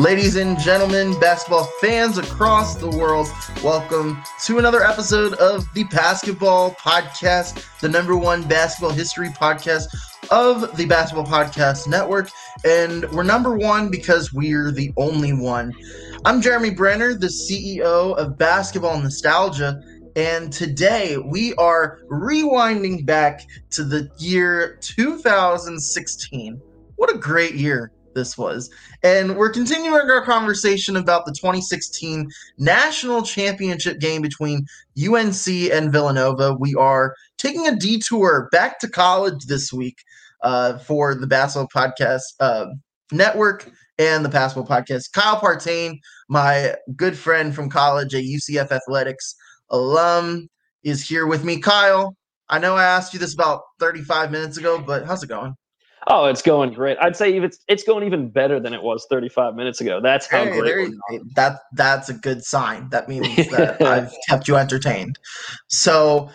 Ladies and gentlemen, basketball fans across the world, welcome to another episode of the Pastketball Podcast, the number one basketball history podcast of the Pastketball Podcast Network. And we're number one because we're the only one. I'm Jeremy Brener, the CEO of Basketball Nostalgia. And today we are rewinding back to the year 2016. What a great year this was. And we're continuing our conversation about the 2016 national championship game between UNC and Villanova. We are taking a detour back to college this week uh, for the Pastketball Podcast uh, Network and the Pastketball Podcast. Kyle Partain, my good friend from college, a UCF Athletics alum, is here with me. Kyle, I know I asked you this about 35 minutes ago, but how's it going? Oh, it's going great. I'd say it's it's going even better than it was 35 minutes ago. That's how hey, great. that that's a good sign. That means that I've kept you entertained. So,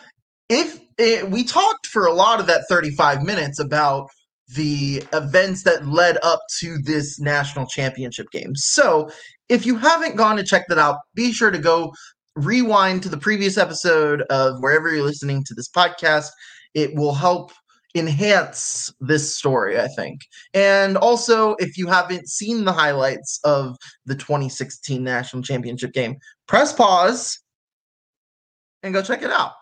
if it, we talked for a lot of that 35 minutes about the events that led up to this national championship game. So, if you haven't gone to check that out, be sure to go rewind to the previous episode of wherever you're listening to this podcast. It will help enhance this story, I think. And also, if you haven't seen the highlights of the 2016 national championship game, press pause and go check it out.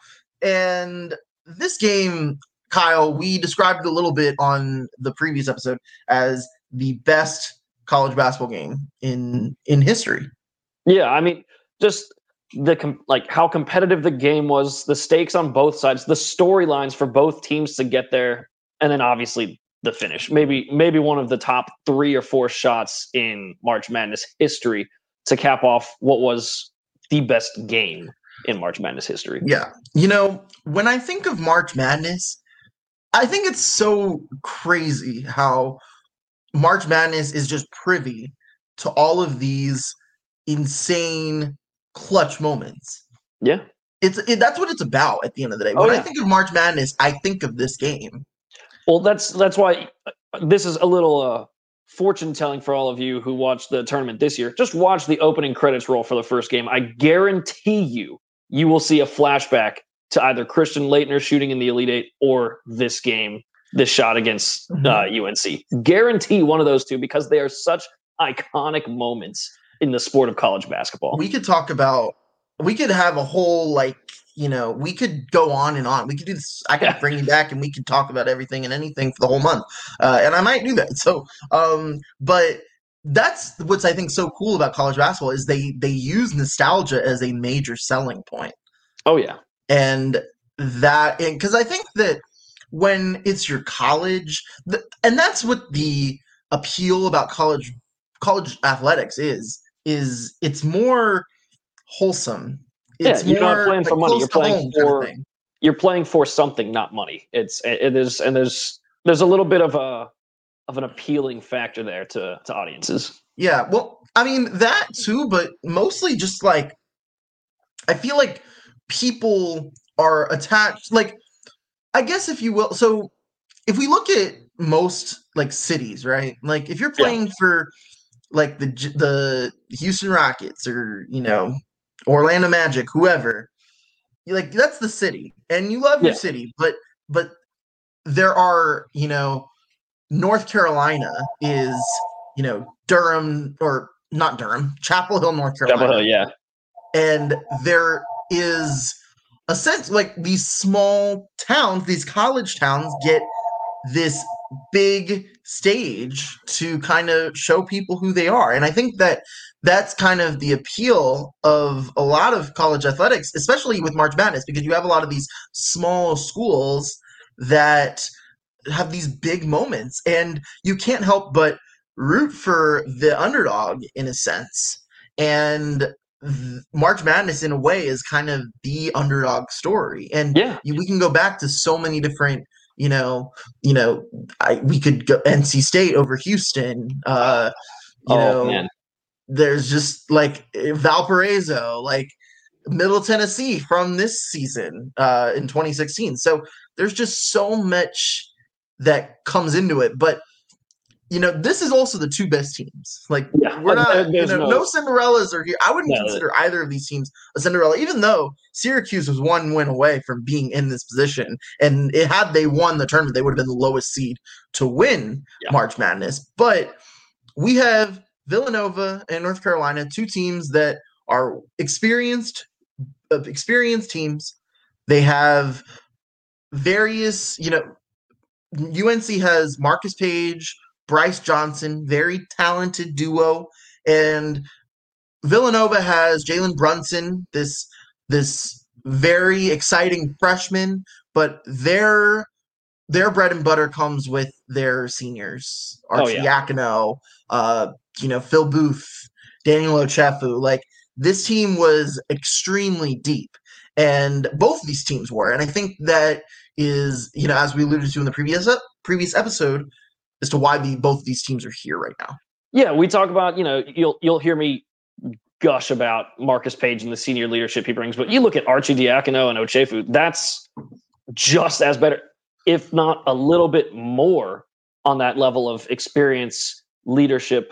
And this game, Kyle, we described a little bit on the previous episode as the best college basketball game in in history. Yeah, I mean, just the like how competitive the game was, the stakes on both sides, the storylines for both teams to get there, and then obviously the finish. Maybe maybe one of the top three or four shots in March Madness history to cap off what was the best game in March Madness history. Yeah, you know when I think of March Madness, I think it's so crazy how March Madness is just privy to all of these insane clutch moments. Yeah. It's it, that's what it's about at the end of the day. Oh, when yeah. I think of March Madness, I think of this game. Well, that's that's why uh, this is a little uh, fortune telling for all of you who watched the tournament this year. Just watch the opening credits roll for the first game. I guarantee you, you will see a flashback to either Christian Laettner shooting in the Elite Eight or this game, this shot against mm-hmm. uh, UNC. Guarantee one of those two because they are such iconic moments in the sport of college basketball. We could talk about we could have a whole like you know we could go on and on. We could do this. I could yeah. bring you back and we could talk about everything and anything for the whole month. Uh, and i might do that. So um but that's what's i think so cool about college basketball is they they use nostalgia as a major selling point. Oh yeah. And that because i think that when it's your college the, and that's what the appeal about college college athletics is is it's more wholesome. It's yeah, you're more, not playing for money. You're playing for kind of you're playing for something, not money. It's it is and there's there's a little bit of a of an appealing factor there to to audiences. Yeah, well, I mean that too, but mostly just like I feel like people are attached like I guess if you will so if we look at most like cities, right? Like if you're playing yeah. for like the the Houston Rockets or you know Orlando Magic, whoever. You like that's the city, and you love yeah. your city, but but there are you know North Carolina is you know Durham or not Durham, Chapel Hill, North Carolina. Chapel Hill, yeah. And there is a sense like these small towns, these college towns get this big stage to kind of show people who they are. And I think that that's kind of the appeal of a lot of college athletics, especially with March Madness, because you have a lot of these small schools that have these big moments, and you can't help but root for the underdog in a sense. And March Madness, in a way, is kind of the underdog story, and yeah, we can go back to so many different you know, you know, I we could go NC State over Houston. Uh, you oh, know, man. there's just like Valparaiso, like Middle Tennessee from this season uh, in 2016. So there's just so much that comes into it. But you know, this is also the two best teams. Like Yeah, we're not, you know, no- no Cinderellas are here. I wouldn't No. consider either of these teams a Cinderella, even though Syracuse was one win away from being in this position. And it, had they won the tournament, they would have been the lowest seed to win Yeah. March Madness. But we have Villanova and North Carolina, two teams that are experienced, uh, experienced teams. They have various, you know, UNC has Marcus Paige, Brice Johnson, very talented duo, and Villanova has Jalen Brunson, this this very exciting freshman, but their their bread and butter comes with their seniors, Oh, Archie yeah. Yakino, uh, you know, Phil Booth, Daniel Ochefu. Like this team was extremely deep, and both of these teams were. And I think that is, you know, as we alluded to in the previous previous episode, as to why the both of these teams are here right now. Yeah, we talk about, you know, you'll you'll hear me gush about Marcus Paige and the senior leadership he brings, but you look at Arcidiacono and Ochefu, that's just as better, if not a little bit more on that level of experience, leadership,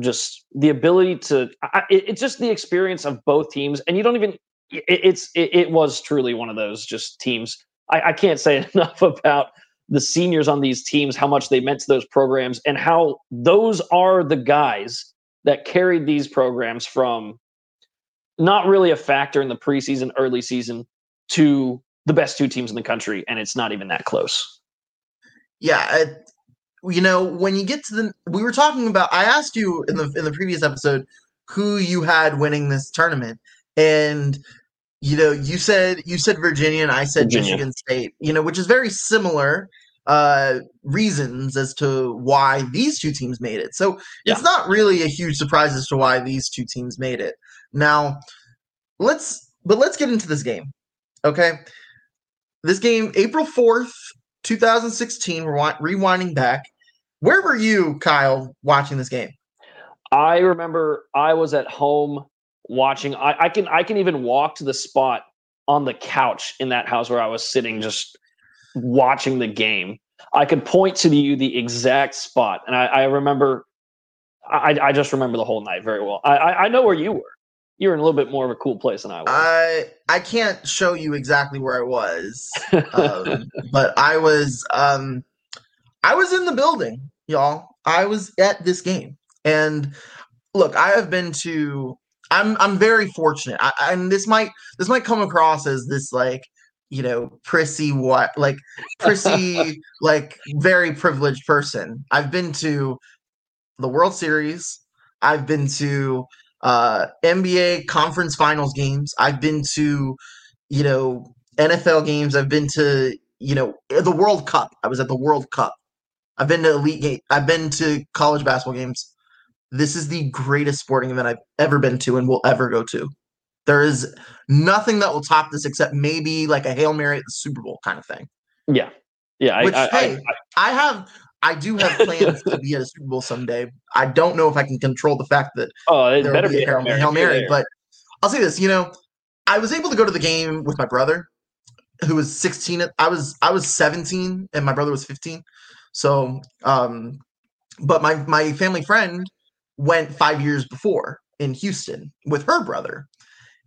just the ability to I, it- it's just the experience of both teams and you don't even it, it's it, it was truly one of those just teams I, I can't say enough about the seniors on these teams how much they meant to those programs and how those are the guys that carried these programs from not really a factor in the preseason early season to the best two teams in the country and it's not even that close. Yeah it, you know when you get to the we were talking about i asked you in the in the previous episode who you had winning this tournament and you know you said you said virginia and i said Virginia. michigan state you know which is very similar uh reasons as to why these two teams made it. So Yeah. it's not really a huge surprise as to why these two teams made it. Now let's but let's get into this game okay? This game april 4th 2016 we're rewinding back. Where were you kyle watching this game? I remember I was at home watching. I, I can I can even walk to the spot on the couch in that house where I was sitting, just watching the game. I could point to you the exact spot, and I, I remember. I, I just remember the whole night very well. I, I know where you were. You were in a little bit more of a cool place than I was. i i can't show you exactly where i was um, but i was um i was in the building y'all i was at this game and look i have been to i'm i'm very fortunate. I, and this might this might come across as this like you know prissy what like prissy like very privileged person. I've been to the world series. I've been to uh nba conference finals games. I've been to you know nfl games. I've been to you know the world cup. I was at the world cup. I've been to elite game i've been to college basketball games this is the greatest sporting event I've ever been to and will ever go to. There is nothing that will top this except maybe like a Hail Mary at the Super Bowl kind of thing. yeah, yeah. I, Which, I, hey, I, I have I do have plans to be at a Super Bowl someday. I don't know if I can control the fact that oh, it there better will be a Hail, Mary. Hail Mary, but I'll say this, you know, I was able to go to the game with my brother who was 16 I was I was 17 and my brother was 15. So um but my my family friend went 5 years before in Houston with her brother.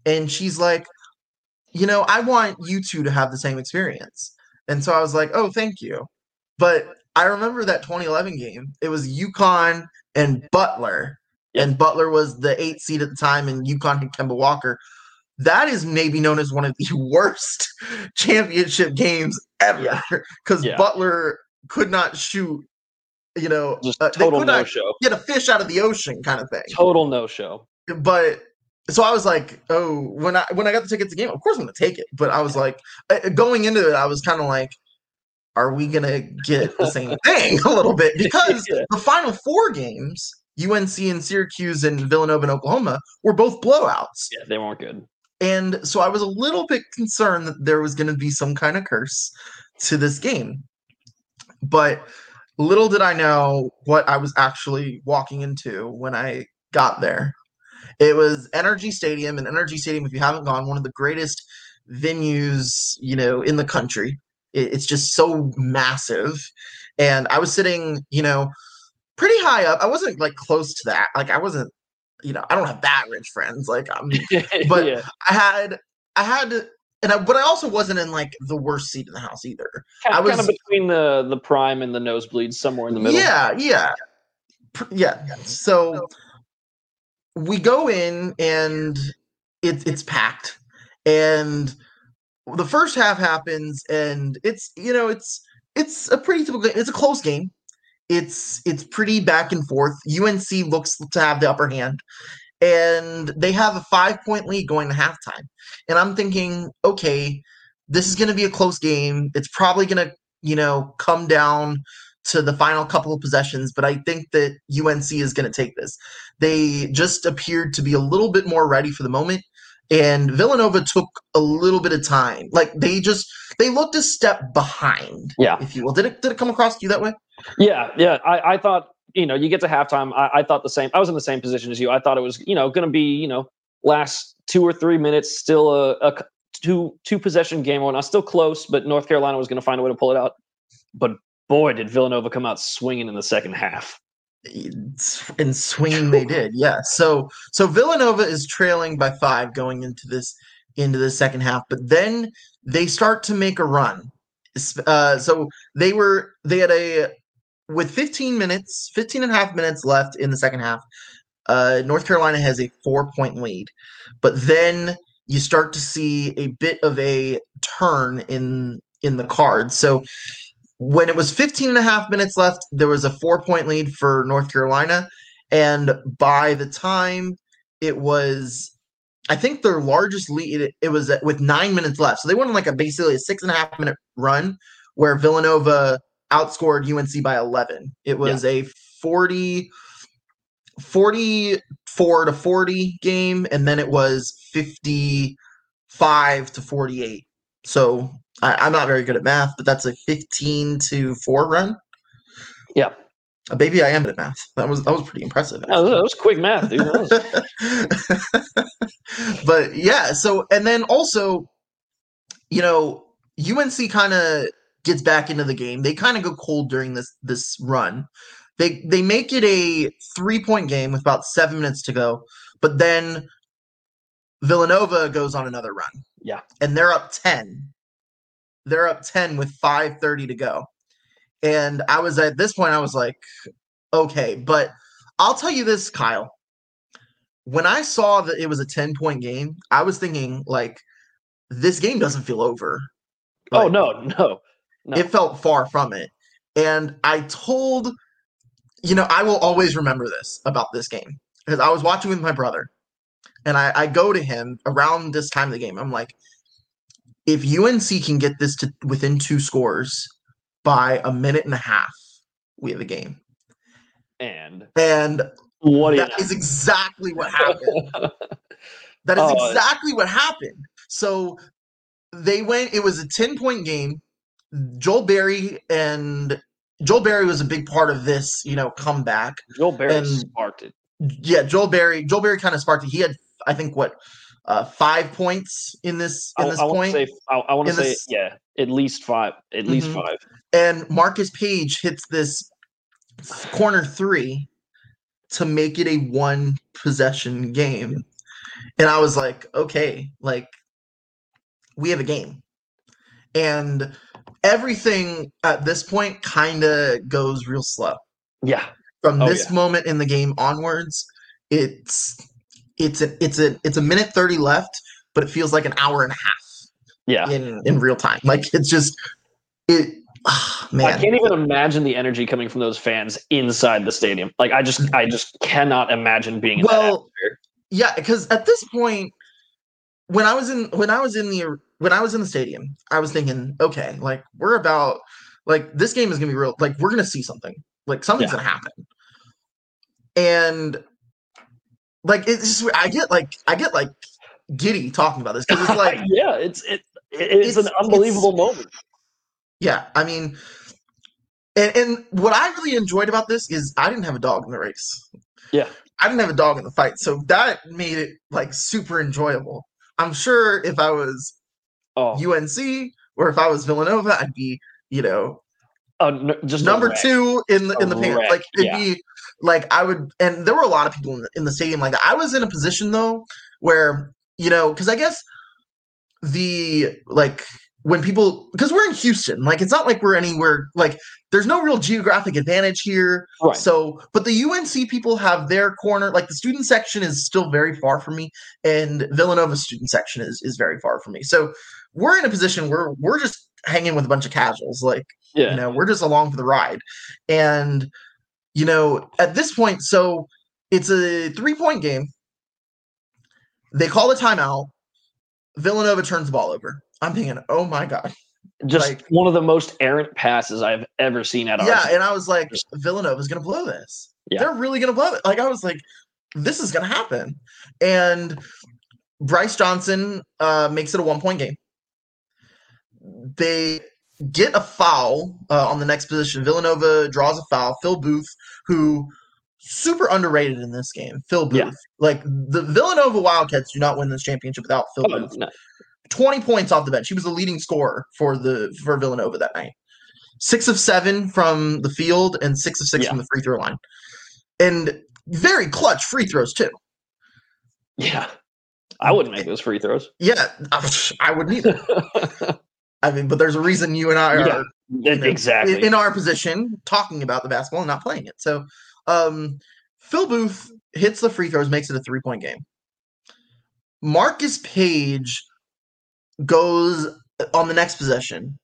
And she's like, "You know, I want you two to have the same experience." And so I was like, "Oh, thank you." But I remember that 2011 game. It was UConn and Butler. And Butler was the eight seed at the time, and UConn had Kemba Walker. That is maybe known as one of the worst championship games ever Yeah. because Yeah. Butler could not shoot. You know, just uh, they total could no not show. get a fish out of the ocean, kind of thing. Total no show. But so I was like, oh, when I when I got the ticket to the game, of course I'm gonna take it. But I was like, uh, going into it, I was kind of like, are we gonna get the same thing a little bit? Because Yeah. the final four games, UNC and Syracuse and Villanova and Oklahoma, were both blowouts. Yeah, they weren't good. And so I was a little bit concerned that there was going to be some kind of curse to this game. But little did I know what I was actually walking into when I got there. It was NRG Stadium, and NRG Stadium, if you haven't gone, one of the greatest venues, you know, in the country. It- It's just so massive. And I was sitting, you know, pretty high up. I wasn't like close to that. Like I wasn't, you know, I don't have that rich friends. Like I'm, but yeah. I had, I had, and I, but I also wasn't in like the worst seat in the house either. kind, I kind of was- between the the prime and the nosebleeds, somewhere in the middle. Yeah, yeah, yeah. So we go in and it's it's packed, and the first half happens, and it's you know it's it's a pretty typical. It's a close game. It's it's pretty back and forth. UNC looks to have the upper hand, and they have a five point lead going to halftime. And I'm thinking, okay, this is going to be a close game. It's probably going to you know come down to the final couple of possessions, but I think that UNC is going to take this. They just appeared to be a little bit more ready for the moment, and Villanova took a little bit of time. Like they just they looked a step behind, Yeah. if you will. Did it did it come across to you that way? Yeah, yeah. I, I thought, you know, you get to halftime. I, I thought the same. I was in the same position as you. I thought it was, you know, going to be, you know, last two or three minutes, still a two two possession game or not, still close, but North Carolina was going to find a way to pull it out. But boy, did Villanova come out swinging in the second half. And swinging they did, yeah. So so Villanova is trailing by five going into this into the second half, but then they start to make a run. Uh, so they were they had a with 15 minutes, 15 and a half minutes left in the second half. Uh, North Carolina has a four point lead, but then you start to see a bit of a turn in in the cards. So when it was 15 and a half minutes left, there was a four point lead for North Carolina. And by the time it was, I think their largest lead, it, it was with nine minutes left. So they went on like a basically a six and a half minute run where Villanova outscored UNC by 11. It was a 40, 44 to 40 game. And then it was 55 to 48. So I, I'm not very good at math, but that's a 15 to 4 run. Yeah. Uh, baby, I am at math. That was that was pretty impressive. That was, that was quick math, dude. Was- but yeah, so and then also, you know, UNC kind of gets back into the game. They kind of go cold during this this run. They they make it a three point game with about seven minutes to go, but then Villanova goes on another run. Yeah. and they're up ten. They're up ten with five thirty to go, and I was at this point. I was like, okay, but I'll tell you this, Kyle when I saw that it was a 10 point game, I was thinking like this game doesn't feel over. oh no, no, no. It felt far from it. And I told you know, I will always remember this about this game because I was watching with my brother and I, I go to him around this time of the game. I'm like, if UNC can get this to within two scores by a minute and a half, we have a game. and And what that is exactly what happened. That is Oh, exactly what happened. So they went. It was a ten point game. Joel Berry and Joel Berry was a big part of this, you know, comeback. Joel Berry and- sparked it. Yeah, Joel Berry. Joel Berry kind of sparked it. He had, I think, what uh, five points in this in I, this I point, say, I, I want to say, this- yeah, at least five, at least Mhm. five. and Marcus Paige hits this corner three to make it a one possession game. And I was like, okay, like we have a game. And everything at this point kind of goes real slow. Yeah, From Oh, this yeah. moment in the game onwards, it's it's a it's a it's a minute 30 left, but it feels like an hour and a half yeah. in in real time. Like it's just it ah, man. I can't even imagine the energy coming from those fans inside the stadium. Like I just, I just cannot imagine being in Well. Yeah, because at this point, when I was in when I was in the when I was in the stadium, I was thinking, okay, like we're about like this game is gonna be real. Like we're gonna see something. Like something's Yeah. gonna happen. And like it's just I get like I get like giddy talking about this because it's like yeah, it's it, it it's, an it's- unbelievable moment. yeah, I mean. And, and what I really enjoyed about this is I didn't have a dog in the race. Yeah. I didn't have a dog in the fight, so that made it like super enjoyable. I'm sure if I was Oh, UNC or if I was Villanova, I'd be, you know, oh, no, just number two in the in the pants. Like it'd yeah. be like I would, and there were a lot of people in the, in the stadium. Like I was in a position though where you know because I guess the like when people because we're in Houston, like it's not like we're anywhere like there's no real geographic advantage here. Right. So, but the UNC people have their corner. Like the student section is still very far from me, and Villanova's student section is is very far from me. So we're in a position where we're just hanging with a bunch of casuals. Like yeah. you know, we're just along for the ride. And, you know, at this point, so it's a three point game. They call a timeout. Villanova turns the ball over. I'm thinking, oh my God. just like- one of the most errant passes I've ever seen at Yeah. And I was like, Villanova's going to blow this. Yeah. They're really going to blow it. Like, I was like, this is going to happen. And Brice Johnson uh, makes it a one point game. They get a foul uh, on the next position. Villanova draws a foul. Phil Booth, who super underrated in this game. Phil Booth. Yeah. Like the Villanova Wildcats do not win this championship without Phil Oh, Booth. no. 20 points off the bench. He was the leading scorer for the for Villanova that night. Six of seven from the field and six of six Yeah. from the free throw line. And very clutch free throws too. Yeah. I wouldn't make those free throws. Yeah, I wouldn't either. I mean, but there's a reason you and I are Yeah. you know, exactly. in, in our position talking about the basketball and not playing it. So um Phil Booth hits the free throws, makes it a three point game. Marcus Paige goes on the next possession.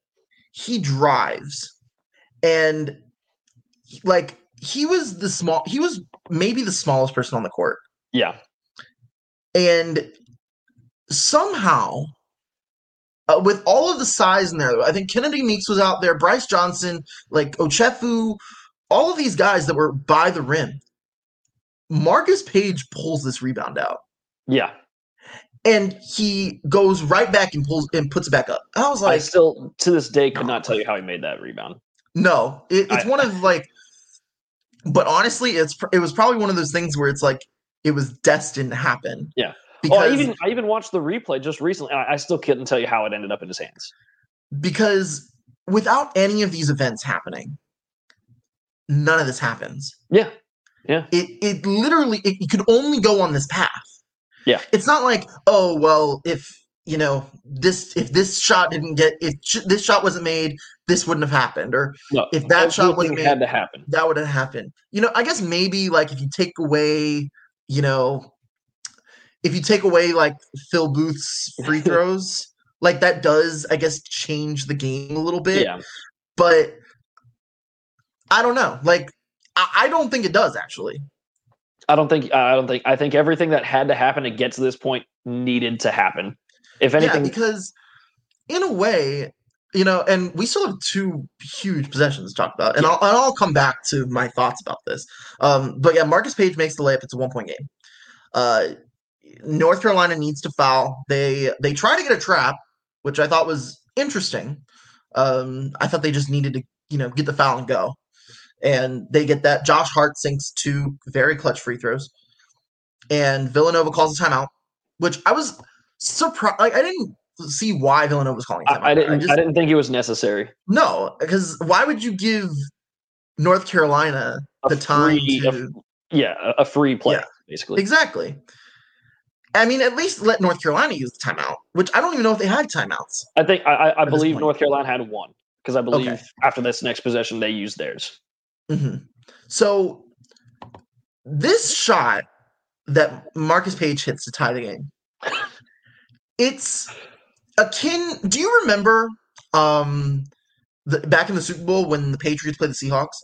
He drives and like he was the small he was maybe the smallest person on the court. yeah. And somehow, uh, with all of the size in there, I think Kennedy Meeks was out there, Brice Johnson, like Ochefu, all of these guys that were by the rim. Marcus Paige pulls this rebound out, Yeah. and he goes right back and pulls and puts it back up. I was like, I still, to this day, could No. not tell you how he made that rebound. no, it, it's I- one of like. But honestly, it's it was probably one of those things where it's like it was destined to happen. Yeah. Because oh, I even I even watched the replay just recently. I, I still couldn't tell you how it ended up in his hands. because without any of these events happening, none of this happens. Yeah. Yeah. It it literally it, it could only go on this path. Yeah. It's not like, oh well, if you know this if this shot didn't get if sh- this shot wasn't made, this wouldn't have happened, or No, if that shot wasn't made, had to happen. that would have happened. You know, I guess maybe like if you take away, you know, if you take away like Phil Booth's free throws, like that does, I guess, change the game a little bit Yeah. but I don't know. Like, I, I don't think it does actually. I don't think I don't think I think everything that had to happen to get to this point needed to happen. If anything, yeah, because in a way, you know, and we still have two huge possessions to talk about, and I'll and I'll come back to my thoughts about this. Um, but yeah, Marcus Paige makes the layup. It's a one point game. Uh, North Carolina needs to foul. They they try to get a trap, which I thought was interesting. Um, I thought they just needed to you know get the foul and go, and they get that. Josh Hart sinks two very clutch free throws, and Villanova calls a timeout, which I was surprised. Like I didn't see why Villanova was calling a timeout. I, I didn't. I, just, didn't think it was necessary. no, because why would you give North Carolina A the time free- to a Yeah, a, free play Yeah. basically. exactly? I mean, at least let North Carolina use the timeout, which I don't even know if they had timeouts. I think I, I, I believe. North Carolina had one because I believe Okay. after this next possession they used theirs. Hmm So this shot that Marcus Paige hits to tie the game, it's akin. Do you remember um, the, back in the Super Bowl when the Patriots played the Seahawks?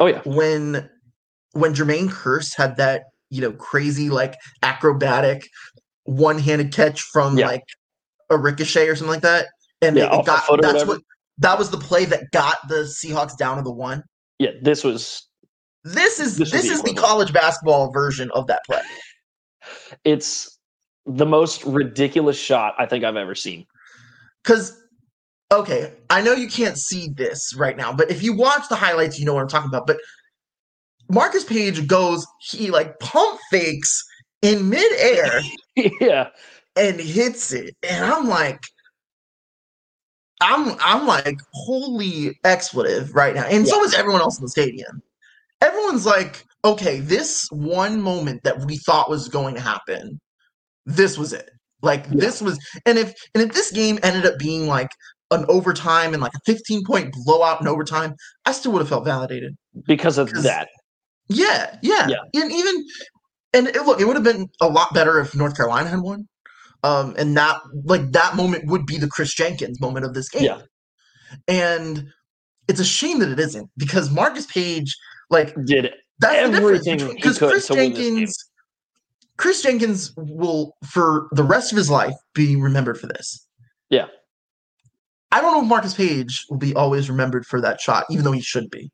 Oh yeah, when when Jermaine Kearse had that you know crazy like acrobatic one handed catch from Yeah. like a ricochet or something like that, and Yeah, it, it got that's what that was the play that got the Seahawks down to the one. Yeah. This was This is This this, is the college basketball version of that play it's the most ridiculous shot I think I've ever seen. because. Okay, I know you can't see this right now, but if you watch the highlights, you know what I'm talking about. But Marcus Paige goes, he like pump fakes in midair yeah, and hits it. And I'm like, I'm I'm like holy expletive right now, and so is everyone else in the stadium. Everyone's like, okay, this one moment that we thought was going to happen, this was it. Like Yeah. this was, and if and if this game ended up being like an overtime and like a 15 point blowout in overtime, I still would have felt validated. because of that. Yeah, yeah, Yeah. and even and it, look, it would have been a lot better if North Carolina had won. Um, and that like that moment would be the Chris Jenkins moment of this game. Yeah. And it's a shame that it isn't because Marcus Paige, like Did that's Everything because Chris to win this game. Jenkins, Chris Jenkins will for the rest of his life be remembered for this. Yeah. I don't know if Marcus Paige will be always remembered for that shot, even though he should be.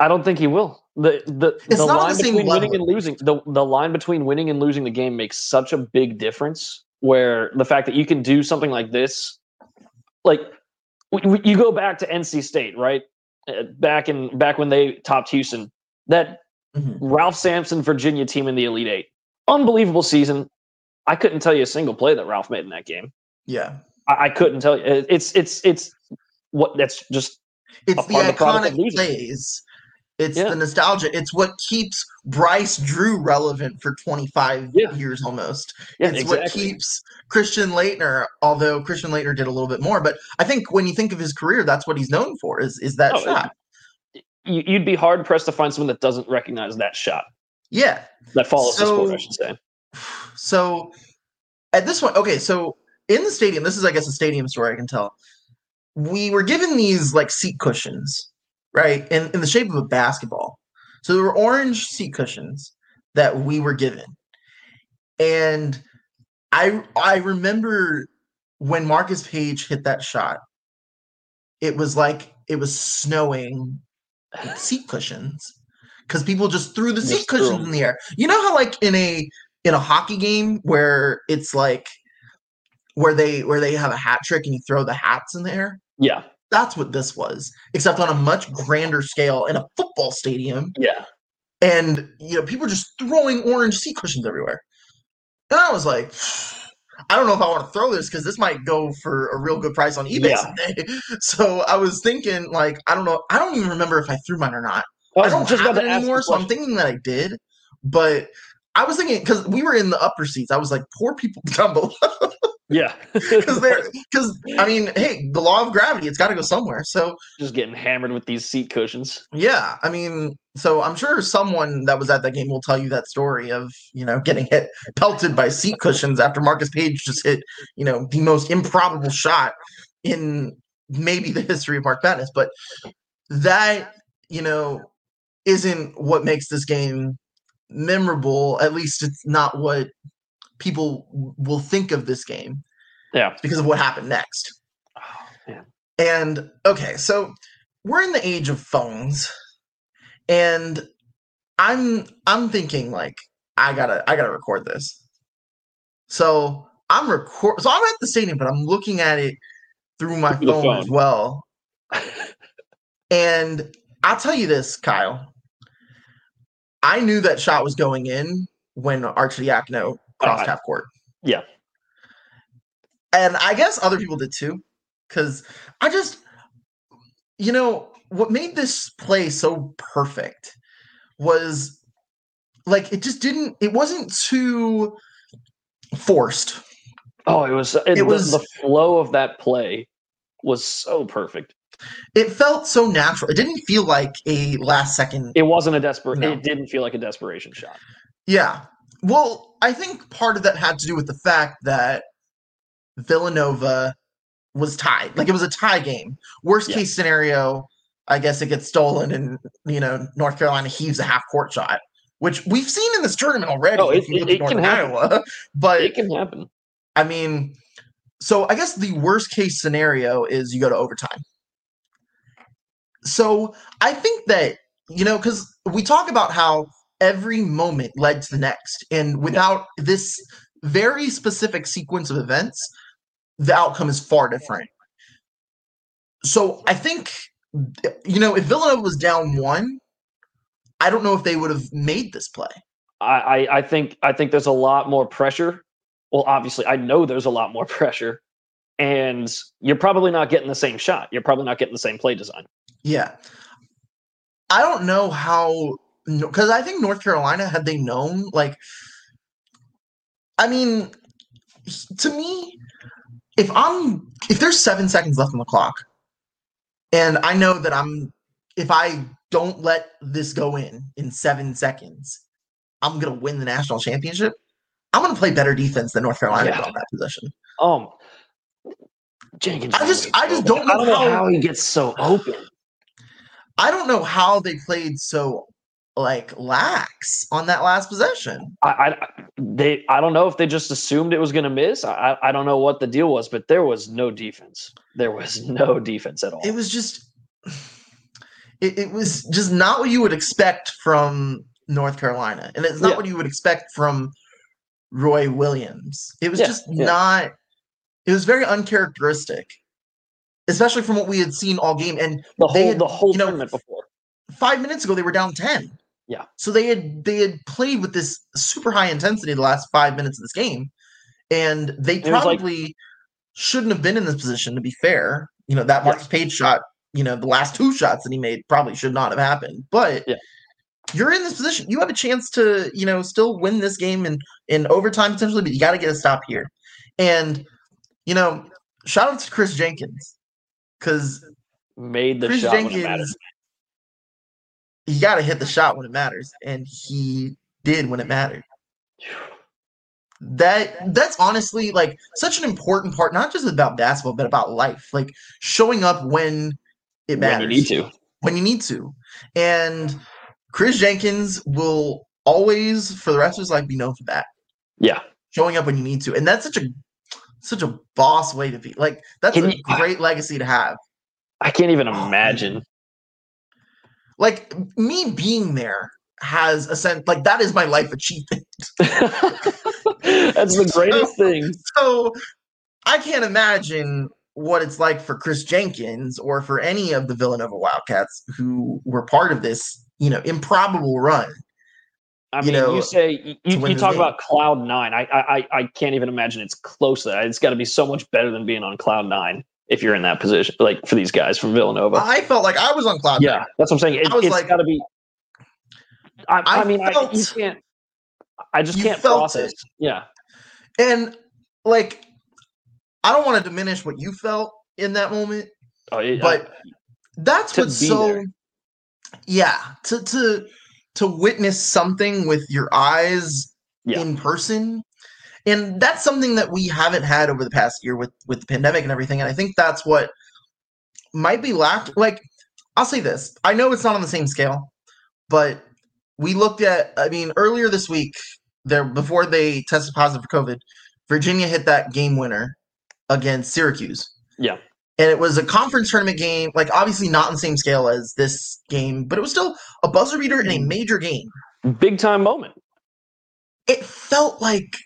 I don't think he will. The the, It's the not line the same between winning and losing the, the line between winning and losing the game makes such a big difference where the fact that you can do something like this like you go back to NC State, right? Uh, Back in back when they topped Houston, that Mhm. Ralph Sampson Virginia team in the Elite 8. Unbelievable season. I couldn't tell you a single play that Ralph made in that game. Yeah. I, I couldn't tell you. It's it's it's what that's just It's the part the of iconic plays. It's Yeah. the nostalgia. It's what keeps Bryce Drew relevant for 25 Yeah. years almost. yeah, it's what keeps Christian Laettner, although Christian Laettner did a little bit more. But I think when you think of his career, that's what he's known for is is that Oh, shot. you, you'd be hard pressed to find someone that doesn't recognize that shot Yeah. that follows the sport. I should say. So at this point, okay, so in the stadium, this is I guess a stadium story I can tell. We were given these like seat cushions, right? In in the shape of a basketball. So there were orange seat cushions that we were given. And I I remember when Marcus Paige hit that shot, it was like it was snowing seat cushions because people just threw the seat cushions in the air. You know how like in a in a hockey game where it's like where they where they have a hat trick and you throw the hats in the air. Yeah, That's what this was, except on a much grander scale in a football stadium. yeah. And you know, people just throwing orange seat cushions everywhere. And I was like, I don't know if I want to throw this because this might go for a real good price on eBay Yeah. someday. So I was thinking, like, I don't know, I don't even remember if I threw mine or not. I I don't just have it anymore, so I'm thinking that I did. But I was thinking because we were in the upper seats, I was like, poor people down below Yeah, because they're because I mean, hey, the law of gravity, it's got to go somewhere. So just getting hammered with these seat cushions. yeah, I mean, so I'm sure someone that was at that game will tell you that story of you know getting hit pelted by seat cushions after Marcus Paige just hit you know the most improbable shot in maybe the history of March Madness, but that you know isn't what makes this game memorable. At least it's not what people w- will think of this game Yeah. because of what happened next. Oh, man. And okay, so we're in the age of phones, and I'm I'm thinking like I gotta I gotta record this. So I'm record so I'm at the stadium, but I'm looking at it through my Through the phone, as well. And I'll tell you this, Kyle. I knew that shot was going in when Arcidiacono crossed Uh, half court. yeah. And I guess other people did too. Cause I just you know, what made this play so perfect was like it just didn't it wasn't too forced. Oh, it was. It, It was was- the flow of that play was so perfect. It felt so natural. It didn't feel like a last second It wasn't a desperate. No. It didn't feel like a desperation shot. Yeah. Well, I think part of that had to do with the fact that Villanova was tied. Like it was a tie game. Worst Yeah. case scenario, I guess it gets stolen and you know North Carolina heaves a half court shot, which we've seen in this tournament already. Oh, if it- you it- look it at Northern can happen. Iowa, but It can happen. I mean, so I guess the worst case scenario is you go to overtime. So I think that, you know, because we talk about how every moment led to the next, and without this very specific sequence of events, the outcome is far different. So I think, you know, if Villanova was down one, I don't know if they would have made this play. I, I I think I think there's a lot more pressure. Well, obviously, I know there's a lot more pressure and you're probably not getting the same shot. You're probably not getting the same play design. Yeah. I don't know how because I think North Carolina had they known like I mean to me if I'm if there's 7 seconds left on the clock and I know that I'm if I don't let this go in in 7 seconds I'm going to win the national championship I'm going to play better defense than North Carolina yeah. in that position. Um Jenkins I just I just don't know, don't know how, how he gets so open. I don't know how they played so like lax on that last possession. I, I they I don't know if they just assumed it was going to miss. I I don't know what the deal was, but there was no defense. There was no defense at all. It was just it, it was just not what you would expect from North Carolina, and it's not yeah. what you would expect from Roy Williams. It was yeah, just yeah. not. It was very uncharacteristic especially from what we had seen all game. And the whole had, the whole you know, tournament before. Five minutes ago, they were down ten. Yeah. So they had they had played with this super high intensity the last five minutes of this game, and they it probably like, shouldn't have been in this position. To be fair, you know that Marcus yeah. Paige shot, you know the last two shots that he made probably should not have happened. But yeah. you're in this position. You have a chance to you know still win this game in in overtime potentially, but you got to get a stop here. And you know, shout out to Chris Jenkins because made the Chris shot Jenkins, You got to hit the shot when it matters, and he did when it mattered. That that's honestly like such an important part, not just about basketball, but about life. Like showing up when it matters. When you need to. When you need to. And Chris Jenkins will always, for the rest of his life, be known for that. Yeah. Showing up when you need to. And that's such a such a boss way to be. Like that's Can a you, great legacy to have. I can't even oh, imagine. Like me being there has a sense like that is my life achievement. that's the greatest so, thing. So I can't imagine what it's like for Chris Jenkins or for any of the Villanova Wildcats who were part of this, you know, improbable run. I mean, you, know, you say you, you talk about cloud nine. I, I I can't even imagine it's close to that. It's got to be so much better than being on cloud nine if you're in that position, like for these guys from Villanova. I felt like I was on cloud. Yeah, nine. that's what I'm saying. It, has like, got to be. I, I, I mean, felt, I, you can't. I just can't process. It. Yeah, and like, I don't want to diminish what you felt in that moment, oh, but that's what's so. There. Yeah, to to to witness something with your eyes yeah. in person and that's something that we haven't had over the past year with with the pandemic and everything and i think that's what might be lacked like i'll say this i know it's not on the same scale but we looked at i mean earlier this week there before they tested positive for covid virginia hit that game winner against syracuse yeah and it was a conference tournament game, like obviously not on the same scale as this game, but it was still a buzzer beater in a mm. major game. Big time moment. It felt like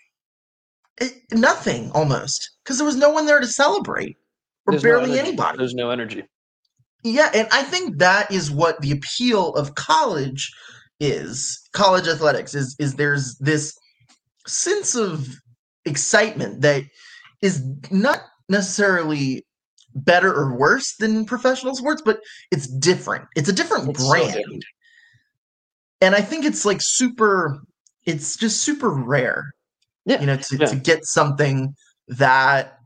it, nothing almost because there was no one there to celebrate or There's barely no anybody. There's no energy. Yeah, and I think that is what the appeal of college is. College athletics is is there's this sense of excitement that is not necessarily better or worse than professional sports, but it's different. It's a different it's brand. So different. And I think it's like super it's just super rare. Yeah. You know, to, yeah. to get something that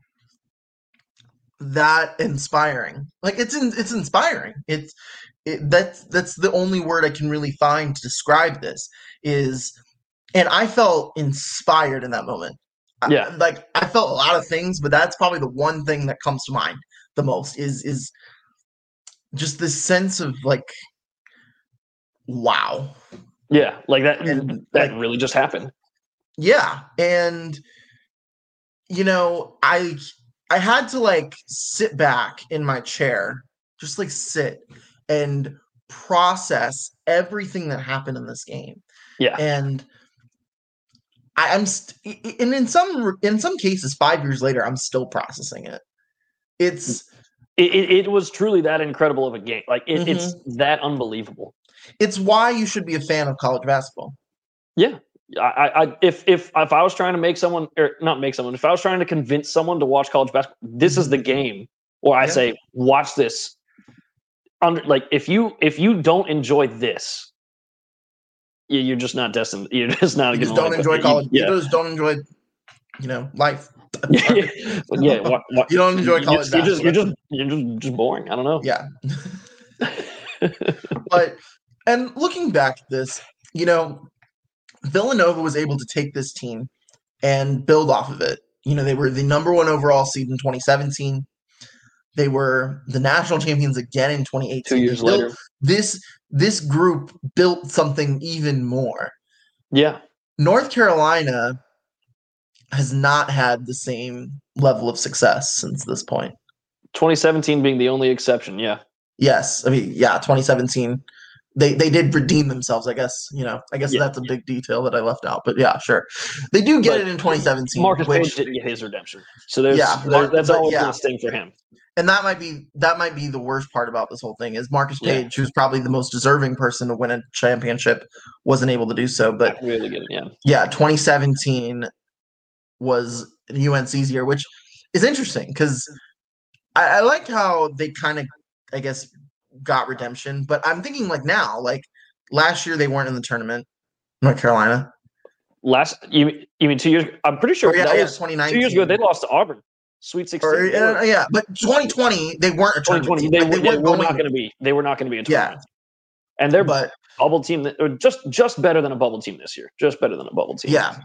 that inspiring. Like it's in, it's inspiring. It's it, that's that's the only word I can really find to describe this is and I felt inspired in that moment. Yeah. I, like I felt a lot of things, but that's probably the one thing that comes to mind the most is is just this sense of like wow yeah like that and that like, really just happened yeah and you know i i had to like sit back in my chair just like sit and process everything that happened in this game yeah and I, am st- and in some in some cases five years later i'm still processing it it's it, it, it, was truly that incredible of a game. Like it, mm-hmm. it's that unbelievable. It's why you should be a fan of college basketball. Yeah, I, I if if if I was trying to make someone or not make someone, if I was trying to convince someone to watch college basketball, this is the mm-hmm. game. Or I Yeah. say, watch this. Under like if you if you don't enjoy this, you- you're just not destined. You're just not You just don't like- enjoy you- college. Yeah, You just don't enjoy, you know, life. yeah. Yeah. What, what, You don't enjoy college you're just you're just you're just just boring. I don't know. Yeah. but and looking back at this, you know, Villanova was able to take this team and build off of it. You know, they were the number one overall seed in 2017. They were the national champions again in 2018. Two years built- later. this this group built something even more. Yeah. North Carolina has not had the same level of success since this point. 2017 being the only exception. Yeah. Yes, I mean, yeah, 2017. They they did redeem themselves, I guess. You know, I guess Yeah. that's a big detail that I left out, but yeah, sure. They do get But it in 2017, Marcus which Paige didn't get his redemption. So there's, Yeah, that's always yeah. going to sting for him. and that might be that might be the worst part about this whole thing is Marcus Yeah. Paige, who's probably the most deserving person to win a championship, wasn't able to do so. But really good. Yeah. yeah, 2017 was UNC's year, which is interesting because I, I like how they kind of, I guess, got redemption. But I'm thinking like now, like last year they weren't in the tournament, North Carolina. Last, you, you mean two years? I'm pretty sure Or, yeah, that yeah, was 2019. two years ago. They lost to Auburn, Sweet 16. Or, They were- uh, yeah, but 2020 they weren't a tournament. 2020. team. They, Like, were, yeah, were not going to be. They were not going to be a Yeah. And they're but bubble team, that, or just just better than a bubble team this year. Just better than a bubble team. yeah,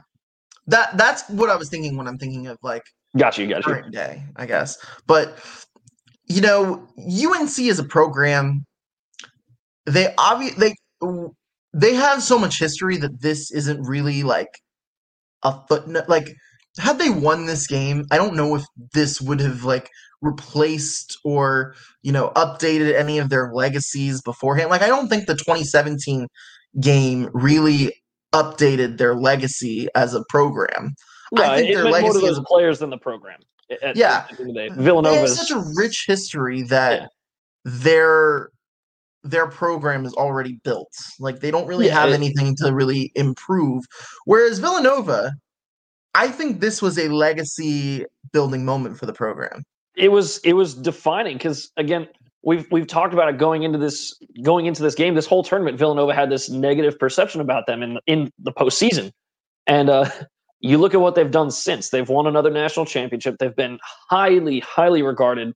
that that's what I was thinking when I'm thinking of like got you, got you. day, I guess. But you know, UNC is a program. They obvi- they they have so much history that this isn't really like a footnote. Like, had they won this game, I don't know if this would have like replaced or you know updated any of their legacies beforehand. Like, I don't think the 2017 game really updated their legacy as a program. No, I think it their meant more to legacy those is- players than the program. At- Yeah. the end of the day. they Villanova have such a rich history that Yeah. their their program is already built. Like they don't really Yeah, have it- anything to really improve. Whereas Villanova, I think this was a legacy building moment for the program. it was it was defining because again we've we've talked about it going into this going into this game this whole tournament Villanova had this negative perception about them in in the postseason and uh you look at what they've done since. They've won another national championship. They've been highly highly regarded.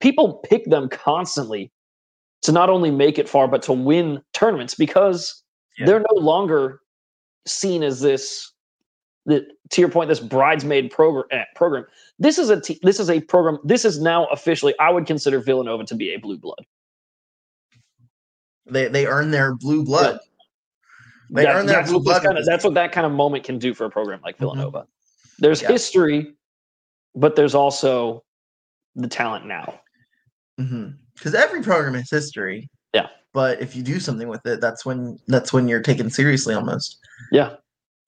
People pick them constantly to not only make it far but to win tournaments because Yeah. they're no longer seen as this the, to your point this bridesmaid program eh, program. This is a t- this is a program this is now officially i would consider villanova to be a blue blood. They they earn their blue blood. They That- earn their that's, blue what blood. kind of, that's what that kind of moment can do for a program like villanova there's Mm-hmm. Yeah. history but there's also the talent now because Mm-hmm. every program has history. Yeah. But if you do something with it, that's when that's when you're taken seriously almost. yeah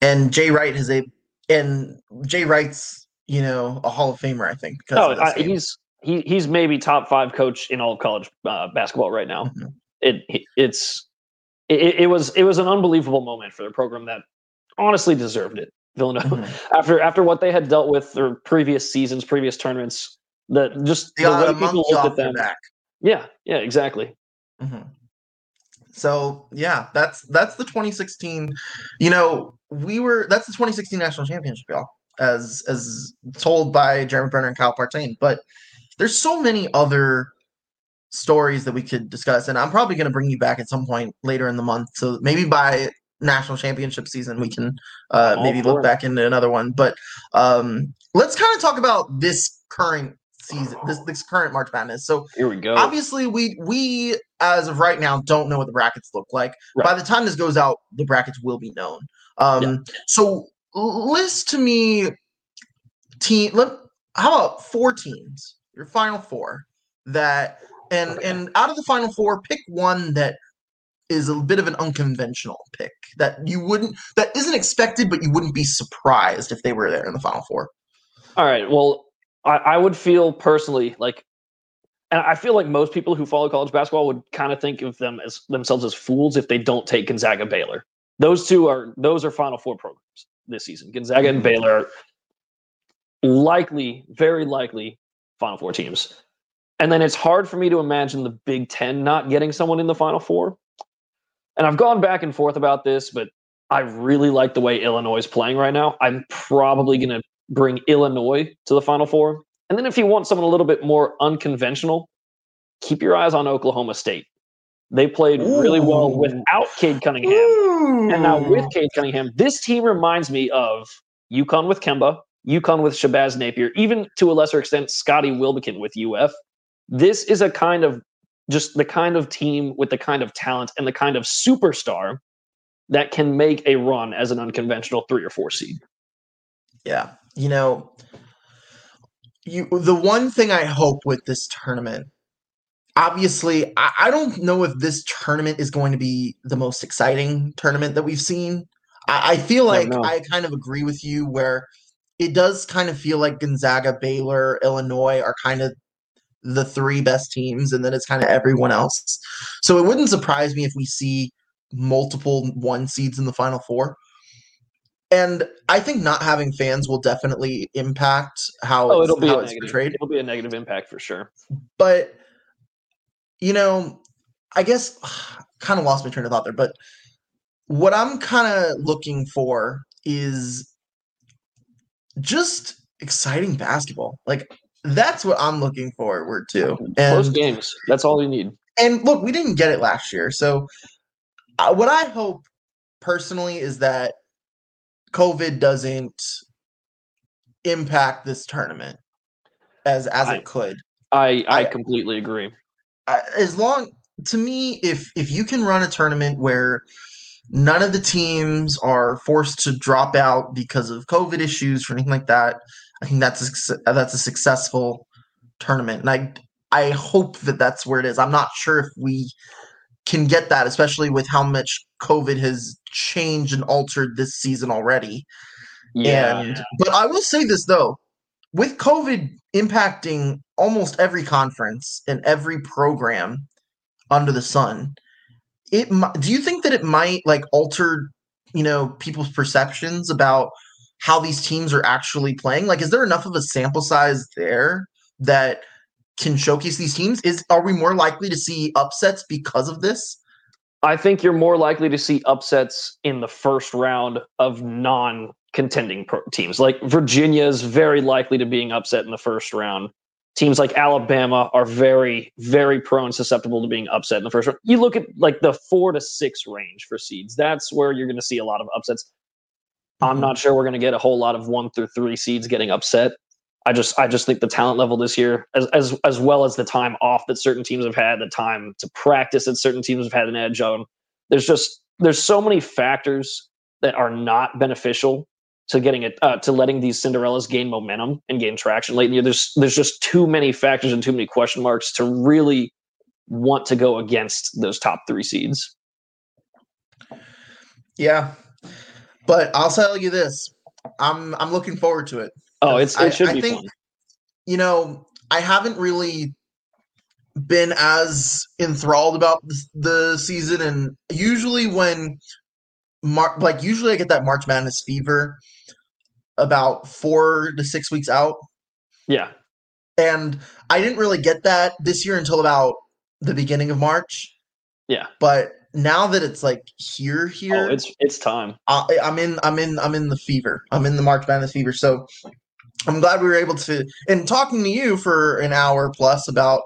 And Jay Wright has a and Jay Wright's you know a Hall of Famer I think because this I, he's he, he's maybe top five coach in all of college uh, basketball right now Mhm. it it's it, it was it was an unbelievable moment for the program that honestly deserved it villanova Mhm. after after what they had dealt with their previous seasons, previous tournaments, the just They the way people looked at them. back. Yeah, yeah, exactly. hmm So yeah, that's that's the 2016. You know, we were that's the 2016 national championship, y'all, as as told by Jeremy Brener and Kyle Partain. But there's so many other stories that we could discuss, and I'm probably going to bring you back at some point later in the month. So maybe by national championship season, we can uh, All maybe look it. back into another one. But um, let's kind of talk about this current season, this this current March Madness. So Here we go. obviously we we as of right now don't know what the brackets look like Right. by the time this goes out the brackets will be known um Yeah. so list to me team let, how about four teams your final four that and Okay. and out of the final four pick one that is a bit of an unconventional pick that you wouldn't that isn't expected but you wouldn't be surprised if they were there in the final four All right. Well, I, I would feel personally like, and I feel like most people who follow college basketball would kind of think of them as themselves as fools if they don't take Gonzaga Baylor. Those two are those are Final Four programs this season. Gonzaga and mm-hmm. Baylor are likely, very likely, Final Four teams. And then it's hard for me to imagine the Big Ten not getting someone in the Final Four. And I've gone back and forth about this, but I really like the way Illinois is playing right now. I'm probably going to bring Illinois to the Final Four. And then if you want someone a little bit more unconventional, keep your eyes on Oklahoma State. They played Ooh. really well without Cade Cunningham. Ooh. And now with Cade Cunningham, this team reminds me of UConn with Kemba, UConn with Shabazz Napier, even to a lesser extent, Scotty Wilbekin with UF. This is a kind of just the kind of team with the kind of talent and the kind of superstar that can make a run as an unconventional three or four seed. Yeah. You know, you the one thing I hope with this tournament, obviously, I, I don't know if this tournament is going to be the most exciting tournament that we've seen. I, I feel like I, I kind of agree with you where it does kind of feel like Gonzaga, Baylor, Illinois are kind of the three best teams, and then it's kind of everyone else. So it wouldn't surprise me if we see multiple one seeds in the final four. And I think not having fans will definitely impact how oh, it'll be how it's negative, portrayed. It'll be a negative impact for sure. But you know, I guess kind of lost my train of thought there. But what I'm kind of looking for is just exciting basketball. Like that's what I'm looking forward to. And, Close games. That's all you need. And look, we didn't get it last year, so uh, what I hope personally is that COVID doesn't impact this tournament as as I, it could. I, I, I completely agree. as long to me, if if you can run a tournament where none of the teams are forced to drop out because of COVID issues or anything like that, I think that's a, that's a successful tournament, and I I hope that that's where it is. I'm not sure if we can get that, especially with how much COVID has changed and altered this season already. Yeah. And but I will say this though, with COVID impacting almost every conference and every program under the sun, it do you think that it might like alter, you know, people's perceptions about how these teams are actually playing? Like, is there enough of a sample size there that can showcase these teams? Is are we more likely to see upsets because of this? I think you're more likely to see upsets in the first round of non contending pro- teams. Like Virginia is very likely to being upset in the first round. Teams like Alabama are very, very prone, susceptible to being upset in the first round. You look at like the four to six range for seeds. That's where you're going to see a lot of upsets. I'm mm-hmm. not sure we're going to get a whole lot of one through three seeds getting upset. I just I just think the talent level this year, as as as well as the time off that certain teams have had, the time to practice that certain teams have had an edge on. There's just there's so many factors that are not beneficial to getting it uh, to letting these Cinderellas gain momentum and gain traction late in the year. There's there's just too many factors and too many question marks to really want to go against those top three seeds. Yeah, but I'll tell you this: I'm I'm looking forward to it. Oh, it's it should I, be I think, fun. You know, I haven't really been as enthralled about the season, and usually when Mar- like usually I get that March Madness fever about four to six weeks out. Yeah, and I didn't really get that this year until about the beginning of March. Yeah, but now that it's like here, here, oh, it's it's time. I, I'm in, I'm in, I'm in the fever. I'm in the March Madness fever. So I'm glad we were able to, and talking to you for an hour plus about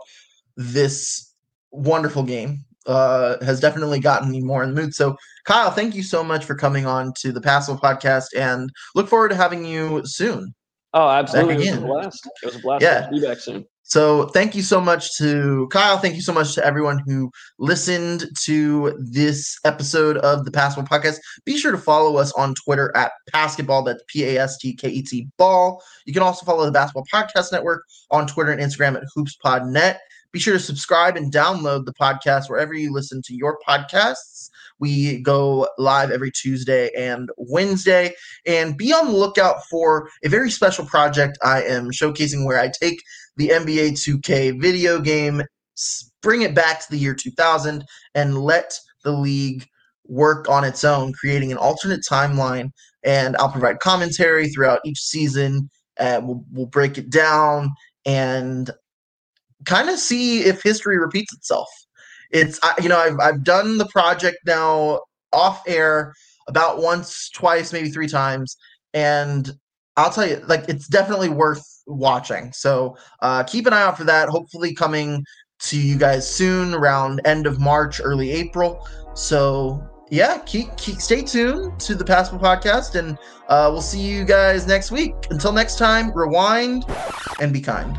this wonderful game uh, has definitely gotten me more in the mood. So, Kyle, thank you so much for coming on to the Pastketball podcast, and look forward to having you soon. Oh, absolutely! It was a blast. It was a blast. Yeah, be back soon. So thank you so much to Kyle. Thank you so much to everyone who listened to this episode of the Pastketball Podcast. Be sure to follow us on Twitter at Pastketball. That's P A S T K E T Ball. You can also follow the Basketball Podcast Network on Twitter and Instagram at HoopsPodNet. Be sure to subscribe and download the podcast wherever you listen to your podcasts. We go live every Tuesday and Wednesday. And be on the lookout for a very special project I am showcasing where I take the NBA 2K video game, bring it back to the year 2000, and let the league work on its own, creating an alternate timeline. And I'll provide commentary throughout each season. Uh, we'll, we'll break it down and kind of see if history repeats itself. It's you know I've I've done the project now off air about once, twice, maybe three times, and I'll tell you, like it's definitely worth watching. So uh, keep an eye out for that. Hopefully, coming to you guys soon, around end of March, early April. So yeah, keep, keep stay tuned to the Pastketball Podcast, and uh, we'll see you guys next week. Until next time, rewind and be kind.